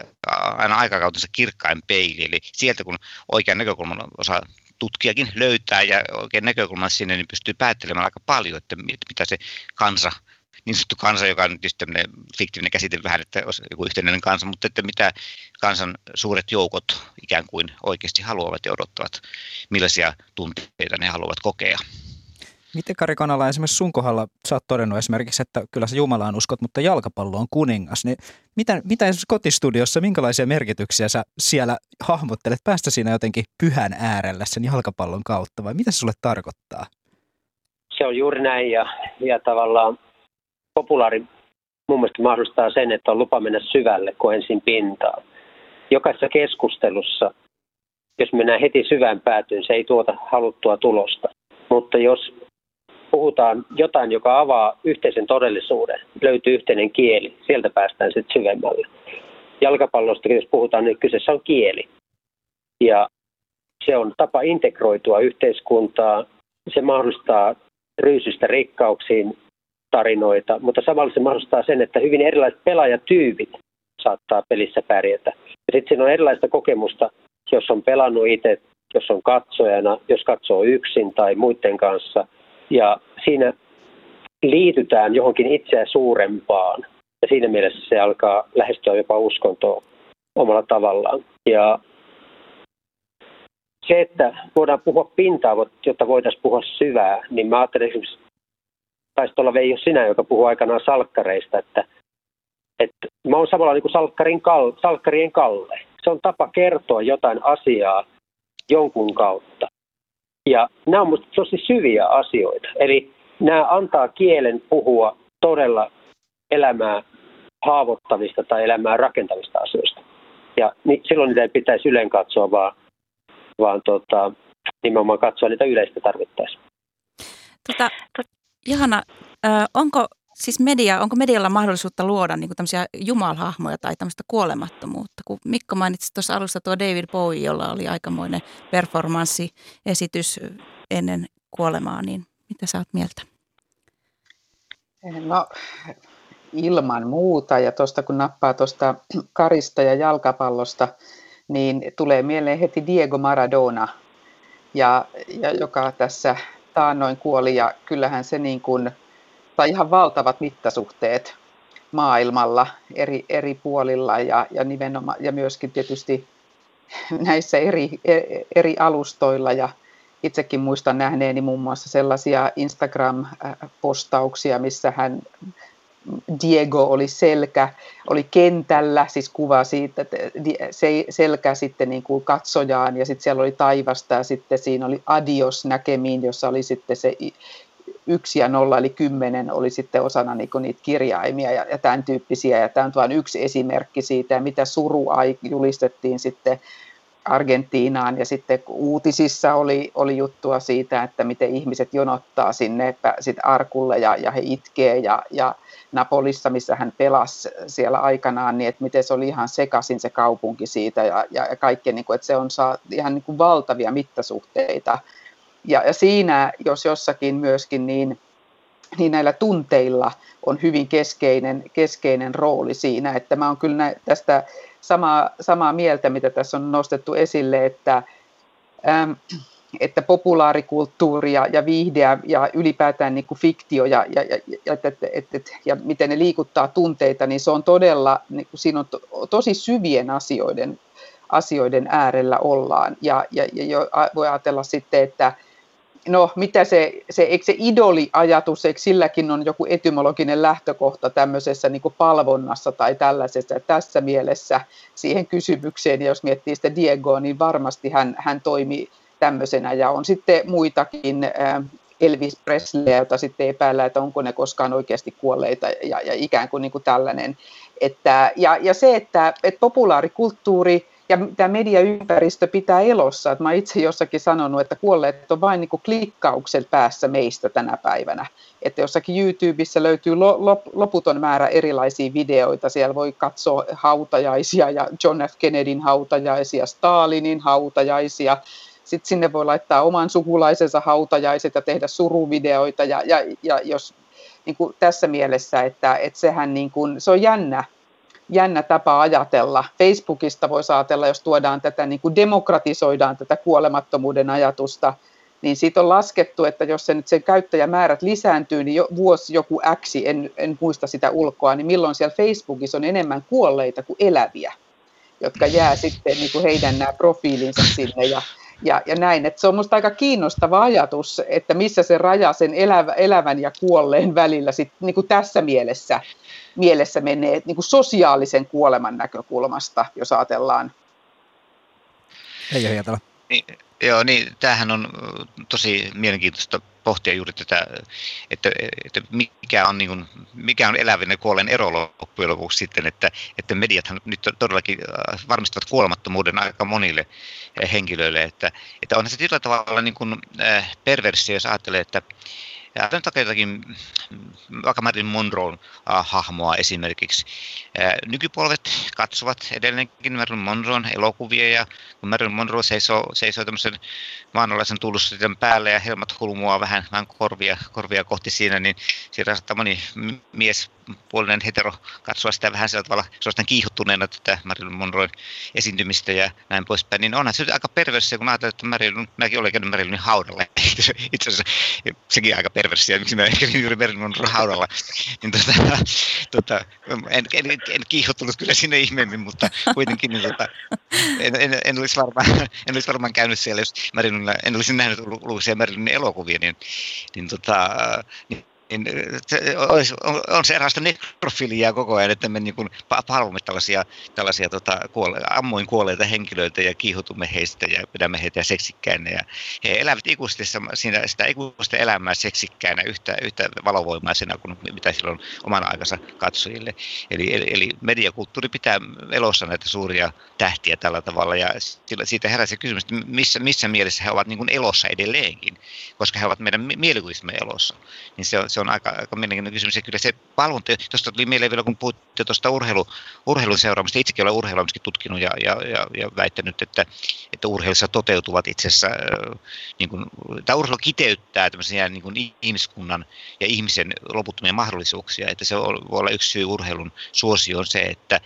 aina aikakautensa kirkkain peili. Eli sieltä kun oikean näkökulman osaa tutkijakin löytää ja oikein näkökulman sinne, niin pystyy päättelemään aika paljon, että mitä se kansa – niin sanottu kansa, joka on nyt tämmöinen fiktiivinen käsite vähän, että joku yhtenäinen kansa, mutta että mitä kansan suuret joukot ikään kuin oikeasti haluavat ja odottavat, millaisia tunteita ne haluavat kokea. Miten Kari Kanala esimerkiksi sun kohdalla, sä oot todennut esimerkiksi, että kyllä sä Jumalaan uskot, mutta jalkapallo on kuningas, niin mitä, mitä esimerkiksi kotistudiossa, minkälaisia merkityksiä sä siellä hahmottelet, päästä siinä jotenkin pyhän äärellä sen jalkapallon kautta vai mitä se sulle tarkoittaa? Se on juuri näin ja, ja tavallaan populaari mun mielestä mahdollistaa sen, että on lupa mennä syvälle kuin ensin pintaan. Jokaisessa keskustelussa, jos mennään heti syvään päätyyn, se ei tuota haluttua tulosta. Mutta jos puhutaan jotain, joka avaa yhteisen todellisuuden, löytyy yhteinen kieli, sieltä päästään sitten syvemmälle. Jalkapallosta, jos puhutaan, niin kyseessä on kieli. Ja se on tapa integroitua yhteiskuntaa, se mahdollistaa ryysystä rikkauksiin tarinoita, mutta samalla se mahdollistaa sen, että hyvin erilaiset pelaajatyypit saattaa pelissä pärjätä. Ja sitten siinä on erilaista kokemusta, jos on pelannut itse, jos on katsojana, jos katsoo yksin tai muiden kanssa. Ja siinä liitytään johonkin itseä suurempaan. Ja siinä mielessä se alkaa lähestyä jopa uskontoa omalla tavallaan. Ja se, että voidaan puhua pintaa, jotta voitaisiin puhua syvää, niin mä ajattelen esimerkiksi taisi olla Veijo sinä, joka puhui aikanaan salkkareista, että, että mä oon samalla niin kuin salkkarin kal, salkkarien kalle. Se on tapa kertoa jotain asiaa jonkun kautta. Ja nämä on minusta tosi syviä asioita. Eli nämä antaa kielen puhua todella elämää haavoittavista tai elämää rakentavista asioista. Ja niin silloin niitä ei pitäisi yleen katsoa, vaan, vaan tota, nimenomaan katsoa niitä yleistä tarvittaessa. Tota, Johanna, onko siis media, onko medialla mahdollisuutta luoda niin tämmöisiä jumalhahmoja tai tämmöistä kuolemattomuutta? Kun Mikko mainitsi tuossa alussa tuo David Bowie, jolla oli aikamoinen performanssiesitys ennen kuolemaa, niin mitä sä oot mieltä? No ilman muuta ja tuosta kun nappaa tuosta karista ja jalkapallosta, niin tulee mieleen heti Diego Maradona, ja, ja joka tässä taannoin kuoli ja kyllähän se niin kuin, tai ihan valtavat mittasuhteet maailmalla eri, eri puolilla ja, ja, nimenomaan, ja myöskin tietysti näissä eri, eri alustoilla. Ja itsekin muistan nähneeni muun muassa sellaisia Instagram-postauksia, missä hän Diego oli selkä, oli kentällä, siis kuva siitä, että selkä sitten niin kuin katsojaan ja sitten siellä oli taivasta ja sitten siinä oli adios näkemiin, jossa oli sitten se yksi ja nolla eli kymmenen oli sitten osana niin kuin niitä kirjaimia ja, ja tämän tyyppisiä ja tämä on vain yksi esimerkki siitä, mitä surua julistettiin sitten Argentiinaan ja sitten uutisissa oli, oli juttua siitä, että miten ihmiset jonottaa sinne sit arkulle ja, ja he itkee ja, ja Napolissa, missä hän pelasi siellä aikanaan, niin että miten se oli ihan sekaisin se kaupunki siitä ja, ja, ja kaikkea, niin kuin, että se on saa ihan niin kuin valtavia mittasuhteita. Ja, ja siinä, jos jossakin myöskin, niin, niin näillä tunteilla on hyvin keskeinen, keskeinen rooli siinä, että mä oon kyllä nä, tästä samaa, samaa mieltä, mitä tässä on nostettu esille, että ähm, että populaarikulttuuri ja, ja viihde ja, ylipäätään niin kuin fiktio ja, ja, ja, ja, et, et, et, ja miten ne liikuttaa tunteita, niin se on todella, niin kuin siinä on to, tosi syvien asioiden, asioiden äärellä ollaan. Ja, ja, ja voi ajatella sitten, että no mitä se, se eikö se idoliajatus, eikö silläkin on joku etymologinen lähtökohta tämmöisessä niin kuin palvonnassa tai tällaisessa. Tässä mielessä siihen kysymykseen, ja jos miettii sitä Diegoa, niin varmasti hän, hän toimi tämmöisenä. Ja on sitten muitakin Elvis Presley, jota sitten epäillään, että onko ne koskaan oikeasti kuolleita ja, ja ikään kuin, niin kuin tällainen. Että, ja, ja se, että, että populaarikulttuuri ja tämä mediaympäristö pitää elossa. Että mä itse jossakin sanonut, että kuolleet on vain niin kuin klikkauksen päässä meistä tänä päivänä. Että jossakin YouTubessa löytyy loputon määrä erilaisia videoita. Siellä voi katsoa hautajaisia ja John F. Kennedyn hautajaisia, Stalinin hautajaisia, sitten sinne voi laittaa oman sukulaisensa hautajaiset ja tehdä suruvideoita ja, ja, ja jos niin kuin tässä mielessä, että, että sehän niin kuin, se on jännä, jännä tapa ajatella. Facebookista voi ajatella, jos tuodaan tätä, niin kuin demokratisoidaan tätä kuolemattomuuden ajatusta, niin siitä on laskettu, että jos se nyt sen käyttäjämäärät lisääntyy, niin jo, vuosi joku X, en, en muista sitä ulkoa, niin milloin siellä Facebookissa on enemmän kuolleita kuin eläviä, jotka jää sitten niin kuin heidän nämä profiilinsa sinne. Ja ja, ja näin. Että se on minusta aika kiinnostava ajatus, että missä se raja sen elävä, elävän ja kuolleen välillä sit, niin kuin tässä mielessä, mielessä menee niin kuin sosiaalisen kuoleman näkökulmasta, jos ajatellaan. Ei Hietala. Niin, joo, niin tämähän on tosi mielenkiintoista pohtia juuri tätä, että, että mikä, on niin kuin, mikä on elävän ja kuolleen ero loppujen lopuksi sitten, että, että mediathan nyt todellakin äh, varmistavat kuolemattomuuden aika monille henkilöille, että, että on se sillä tavalla niin kuin, äh, perversio, jos ajattelee, että ja ajatellaan jotakin vaikka Marilyn Monroe hahmoa esimerkiksi. Nykypolvet katsovat edelleenkin Marilyn Monroen elokuvia ja kun Marilyn Monroe seisoo, seisoo tämmöisen maanalaisen tullusten päälle ja helmat hulmua vähän, vähän korvia, korvia kohti siinä, niin siinä saattaa moni mies puolinen hetero katsoa sitä vähän sillä tavalla suorastaan kiihottuneena tätä Marilyn Monroen esiintymistä ja näin poispäin, niin onhan se aika perversiä, kun ajatellaan, että Marilyn, mäkin olen käynyt Marilynin haudalla. Itse asiassa sekin aika miksi mä kävin juuri Monroen haudalla. Niin tota, tota, en, en, en, kiihottunut kyllä sinne ihmeemmin, mutta kuitenkin niin tota, en, en, en, olisi varmaan, en olisi varmaan käynyt siellä, jos Marilyn, en olisi nähnyt ulkoisia Marilynin elokuvia, niin, niin, tota, niin niin se olisi, on, on se erästä nekrofiliaa koko ajan, että me niin palvomme tällaisia, tällaisia tota, kuole, ammoin kuolleita henkilöitä ja kiihotumme heistä ja pidämme heitä seksikkäinä. Ja he elävät ikuisesti siinä, sitä ikuista elämää seksikkäinä yhtä, yhtä valovoimaisena kuin mitä silloin oman aikansa katsojille. Eli, eli, eli mediakulttuuri pitää elossa näitä suuria tähtiä tällä tavalla ja siitä herää se kysymys, että missä, missä mielessä he ovat niin elossa edelleenkin, koska he ovat meidän mielikuvissamme elossa. Niin se on, se on aika, aika mielenkiintoinen kysymys. Ja kyllä se valvonta, tuosta tuli mieleen vielä, kun puhutte tuosta urheilu, urheilun seuraamista. Itsekin olen urheilua tutkinut ja, ja, ja, ja väittänyt, että, että urheilussa toteutuvat itse asiassa, niin kuin, tämä urheilu kiteyttää tämmöisiä niin kuin ihmiskunnan ja ihmisen loputtomia mahdollisuuksia. Että se voi olla yksi syy urheilun suosioon se, että,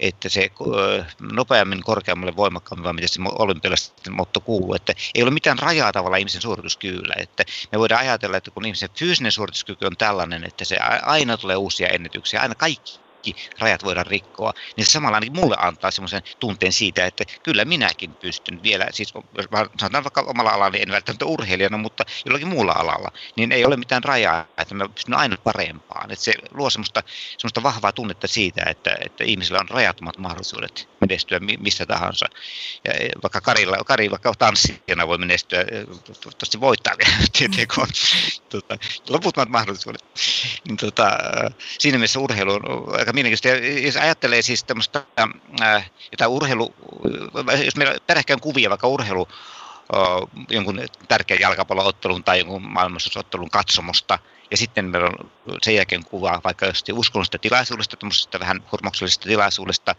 että se nopeammin, korkeammalle, voimakkaammin, vaan miten se olympialaisten motto kuuluu, että ei ole mitään rajaa tavalla ihmisen suorituskyvyllä. Että me voidaan ajatella, että kun ihmisen fyysinen suorituskyky on tällainen, että se aina tulee uusia ennätyksiä, aina kaikki kaikki rajat voidaan rikkoa, niin se samalla ainakin mulle antaa semmoisen tunteen siitä, että kyllä minäkin pystyn vielä, siis sanotaan vaikka omalla alalla, niin en välttämättä urheilijana, mutta jollakin muulla alalla, niin ei ole mitään rajaa, että mä pystyn aina parempaan. Että se luo semmoista, semmoista vahvaa tunnetta siitä, että, että ihmisillä on rajattomat mahdollisuudet menestyä missä tahansa. Ja vaikka Karilla, Kari vaikka tanssijana voi menestyä, toivottavasti voittaa vielä, tietenkin tota, loputtomat mahdollisuudet. Niin, tota, siinä mielessä urheilu on aika mielenkiintoista. Jos ajattelee siis tämmöistä äh, jotain urheilu, jos meillä peräkkäin kuvia vaikka urheilu, äh, jonkun tärkeän jalkapalloottelun tai jonkun maailmanmestaruusottelun katsomusta, ja sitten meillä on sen jälkeen kuvaa vaikka jostain uskonnollisesta tilaisuudesta, tämmöisestä vähän hurmoksellisesta tilaisuudesta,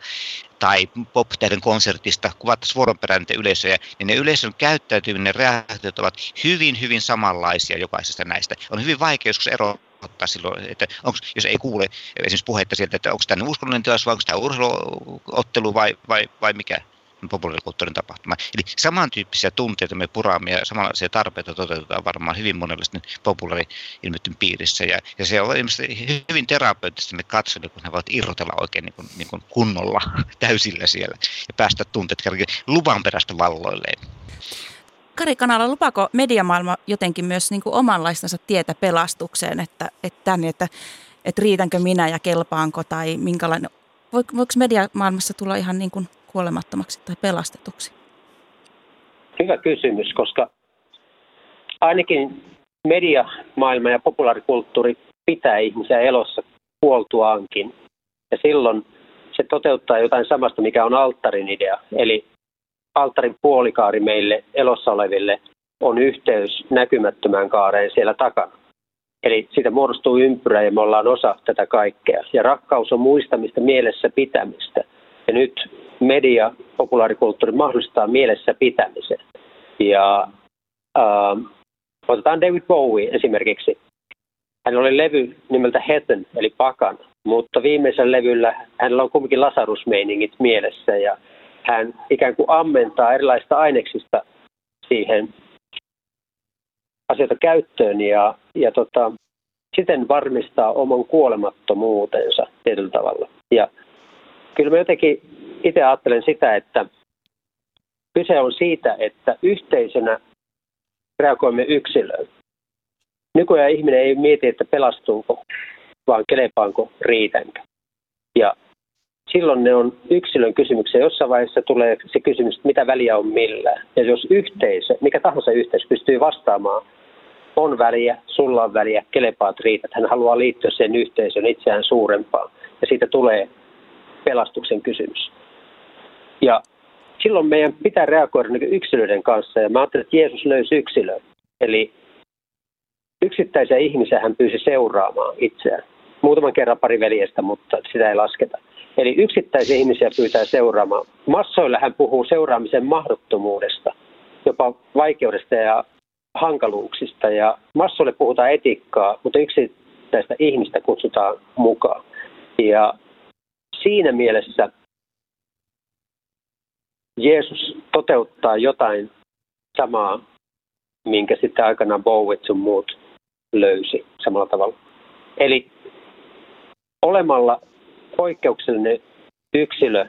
tai pop konsertista, kuvattaisiin vuoronperään yleisöjä, niin ne yleisön käyttäytyminen, reaktiot ovat hyvin, hyvin samanlaisia jokaisesta näistä. On hyvin vaikea joskus eroa ottaa silloin, että onko, jos ei kuule esimerkiksi puhetta sieltä, että onko tämä uskonnollinen tilaisuus vai onko tämä urheiluottelu vai, vai, vai mikä populaarikulttuurin tapahtuma. Eli samantyyppisiä tunteita me puraamme ja samanlaisia tarpeita toteutetaan varmaan hyvin monenlaisten populaari-ilmiöiden piirissä. Ja, ja se on hyvin terapeuttista me katsomme, kun he voivat irrotella oikein niin kuin, niin kuin kunnolla täysillä siellä ja päästä tunteet luvan perästä valloilleen. Kari Kanala, lupaako mediamaailma jotenkin myös niin kuin omanlaistansa tietä pelastukseen, että, että, tänne, että, että riitänkö minä ja kelpaanko tai minkälainen, voiko mediamaailmassa tulla ihan niin kuin kuolemattomaksi tai pelastetuksi? Hyvä kysymys, koska ainakin mediamaailma ja populaarikulttuuri pitää ihmisiä elossa kuoltuaankin. Ja silloin se toteuttaa jotain samasta, mikä on alttarin idea. Eli alttarin puolikaari meille elossa oleville on yhteys näkymättömään kaareen siellä takana. Eli siitä muodostuu ympyrä ja me ollaan osa tätä kaikkea. Ja rakkaus on muistamista, mielessä pitämistä. Ja nyt media, populaarikulttuuri mahdollistaa mielessä pitämisen. Ja äh, otetaan David Bowie esimerkiksi. Hän oli levy nimeltä Heaven, eli Pakan, mutta viimeisellä levyllä hänellä on kuitenkin lasarusmeiningit mielessä ja hän ikään kuin ammentaa erilaista aineksista siihen asioita käyttöön ja, ja tota, siten varmistaa oman kuolemattomuutensa tietyllä tavalla. Ja kyllä mä jotenkin itse ajattelen sitä, että Kyse on siitä, että yhteisönä reagoimme yksilöön. Nykyään ihminen ei mieti, että pelastuuko, vaan kelepaanko, riitänkö. Ja silloin ne on yksilön kysymyksiä. Jossain vaiheessa tulee se kysymys, että mitä väliä on millään. Ja jos yhteisö, mikä tahansa yhteisö pystyy vastaamaan, on väliä, sulla on väliä, kelepaat riität. Hän haluaa liittyä sen yhteisön itseään suurempaan. Ja siitä tulee pelastuksen kysymys. Ja silloin meidän pitää reagoida niin yksilöiden kanssa. Ja mä ajattelen, että Jeesus löysi yksilön. Eli yksittäisiä ihmisiä hän pyysi seuraamaan itseään. Muutaman kerran pari veljestä, mutta sitä ei lasketa. Eli yksittäisiä ihmisiä pyytää seuraamaan. Massoilla hän puhuu seuraamisen mahdottomuudesta, jopa vaikeudesta ja hankaluuksista. Ja massoille puhutaan etiikkaa, mutta yksittäistä ihmistä kutsutaan mukaan. Ja siinä mielessä Jeesus toteuttaa jotain samaa, minkä sitten aikana Bowie sun muut löysi samalla tavalla. Eli olemalla poikkeuksellinen yksilö,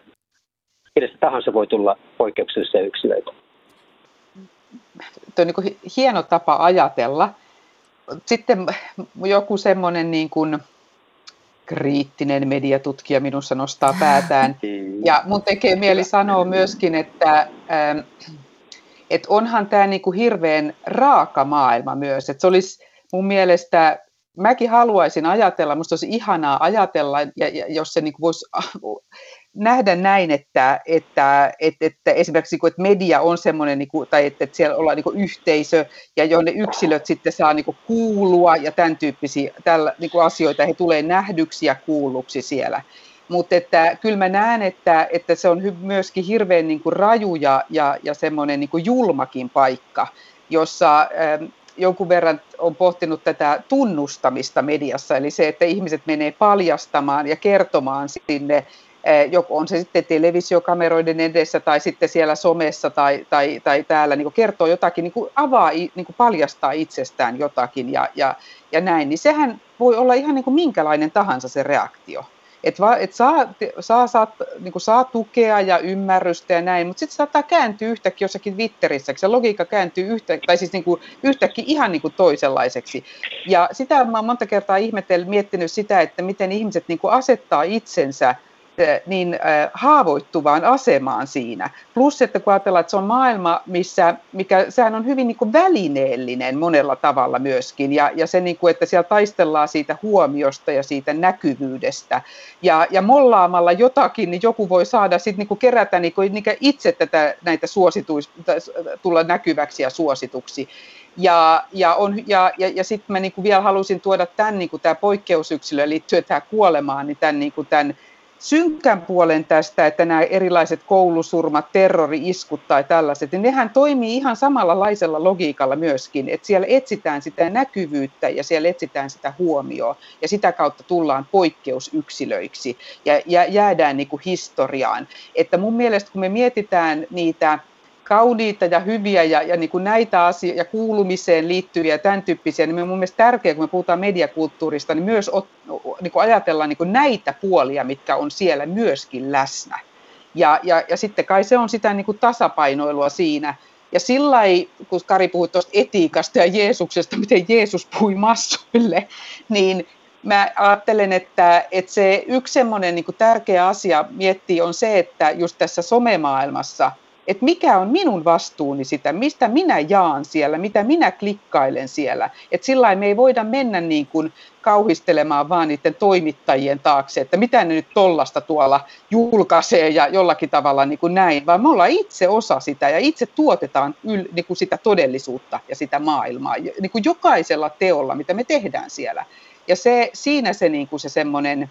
kenestä tahansa voi tulla poikkeuksellisia yksilöitä. Tuo on niin hieno tapa ajatella. Sitten joku semmoinen niin kuin kriittinen mediatutkija minussa nostaa päätään. Ja mun tekee mieli sanoa myöskin, että, ähm, että onhan tämä niin kuin hirveän raaka maailma myös. Että se olisi mun mielestä mäkin haluaisin ajatella, minusta olisi ihanaa ajatella, ja, ja jos se niin kuin voisi nähdä näin, että, että, että, että esimerkiksi niin että media on semmoinen, niin kuin, tai että, että siellä ollaan niin kuin yhteisö, ja johon ne yksilöt sitten saa niin kuin kuulua, ja tämän tyyppisiä tällä, niin kuin asioita, he tulee nähdyksi ja kuulluksi siellä. Mutta että kyllä mä näen, että, että se on myöskin hirveän niin kuin raju ja, ja, ja semmoinen niin kuin julmakin paikka, jossa jonkun verran on pohtinut tätä tunnustamista mediassa, eli se, että ihmiset menee paljastamaan ja kertomaan sinne, eh, joko on se sitten televisiokameroiden edessä tai sitten siellä somessa tai, tai, tai täällä, niin kertoo jotakin, niin avaa, niin paljastaa itsestään jotakin ja, ja, ja näin, niin sehän voi olla ihan niin minkälainen tahansa se reaktio. Että va, et saa, saa, saa, niin saa tukea ja ymmärrystä ja näin, mutta sitten saattaa kääntyä yhtäkkiä jossakin Twitterissä, se logiikka kääntyy yhtä, tai siis niin kuin yhtäkkiä ihan niin kuin toisenlaiseksi. Ja sitä mä oon monta kertaa ihmetellyt, miettinyt sitä, että miten ihmiset niin kuin asettaa itsensä – niin haavoittuvaan asemaan siinä. Plus, että kun ajatellaan, että se on maailma, missä, mikä, sehän on hyvin niin kuin välineellinen monella tavalla myöskin, ja, ja se, niin kuin, että siellä taistellaan siitä huomiosta ja siitä näkyvyydestä, ja, ja mollaamalla jotakin, niin joku voi saada sitten niin kuin kerätä niin kuin, niin kuin itse tätä, näitä suosituista, tulla näkyväksi ja suosituksi. Ja, ja, ja, ja, ja sitten mä niin kuin vielä halusin tuoda tämän, niin kuin tämä poikkeusyksilö liittyen tähän kuolemaan, niin tämän, niin kuin tämän synkän puolen tästä, että nämä erilaiset koulusurmat, terrori-iskut tai tällaiset, niin nehän toimii ihan samalla laisella logiikalla myöskin, että siellä etsitään sitä näkyvyyttä ja siellä etsitään sitä huomioon ja sitä kautta tullaan poikkeusyksilöiksi ja, ja jäädään niin kuin historiaan. Että mun mielestä kun me mietitään niitä kauniita ja hyviä ja, ja niin kuin näitä asioita ja kuulumiseen liittyviä tämän tyyppisiä, niin on mielestäni tärkeää, kun me puhutaan mediakulttuurista, niin myös ot, niin kuin ajatellaan niin kuin näitä puolia, mitkä on siellä myöskin läsnä. Ja, ja, ja sitten kai se on sitä niin kuin tasapainoilua siinä. Ja sillä kun Kari puhui tuosta etiikasta ja Jeesuksesta, miten Jeesus puhui massoille, niin mä ajattelen, että, että se yksi semmoinen niin tärkeä asia miettiä on se, että just tässä somemaailmassa – että mikä on minun vastuuni sitä, mistä minä jaan siellä, mitä minä klikkailen siellä. Että sillä me ei voida mennä niin kuin kauhistelemaan vaan niiden toimittajien taakse, että mitä ne nyt tollasta tuolla julkaisee ja jollakin tavalla niin kuin näin, vaan me ollaan itse osa sitä ja itse tuotetaan yl, niin kuin sitä todellisuutta ja sitä maailmaa niin kuin jokaisella teolla, mitä me tehdään siellä. Ja se, siinä se, niin kuin se semmoinen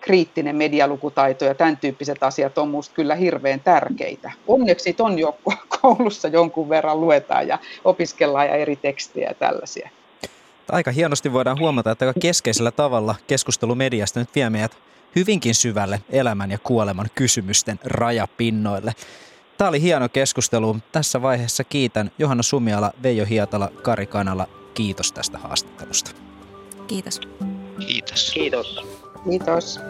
kriittinen medialukutaito ja tämän tyyppiset asiat on minusta kyllä hirveän tärkeitä. Onneksi on jo koulussa jonkun verran luetaan ja opiskellaan ja eri tekstejä ja tällaisia. Aika hienosti voidaan huomata, että keskeisellä tavalla keskustelu mediasta nyt vie meidät hyvinkin syvälle elämän ja kuoleman kysymysten rajapinnoille. Tämä oli hieno keskustelu. Tässä vaiheessa kiitän Johanna Sumiala, Veijo Hietala, Kari Kanala. Kiitos tästä haastattelusta. Kiitos. Kiitos. Kiitos. Kiitos.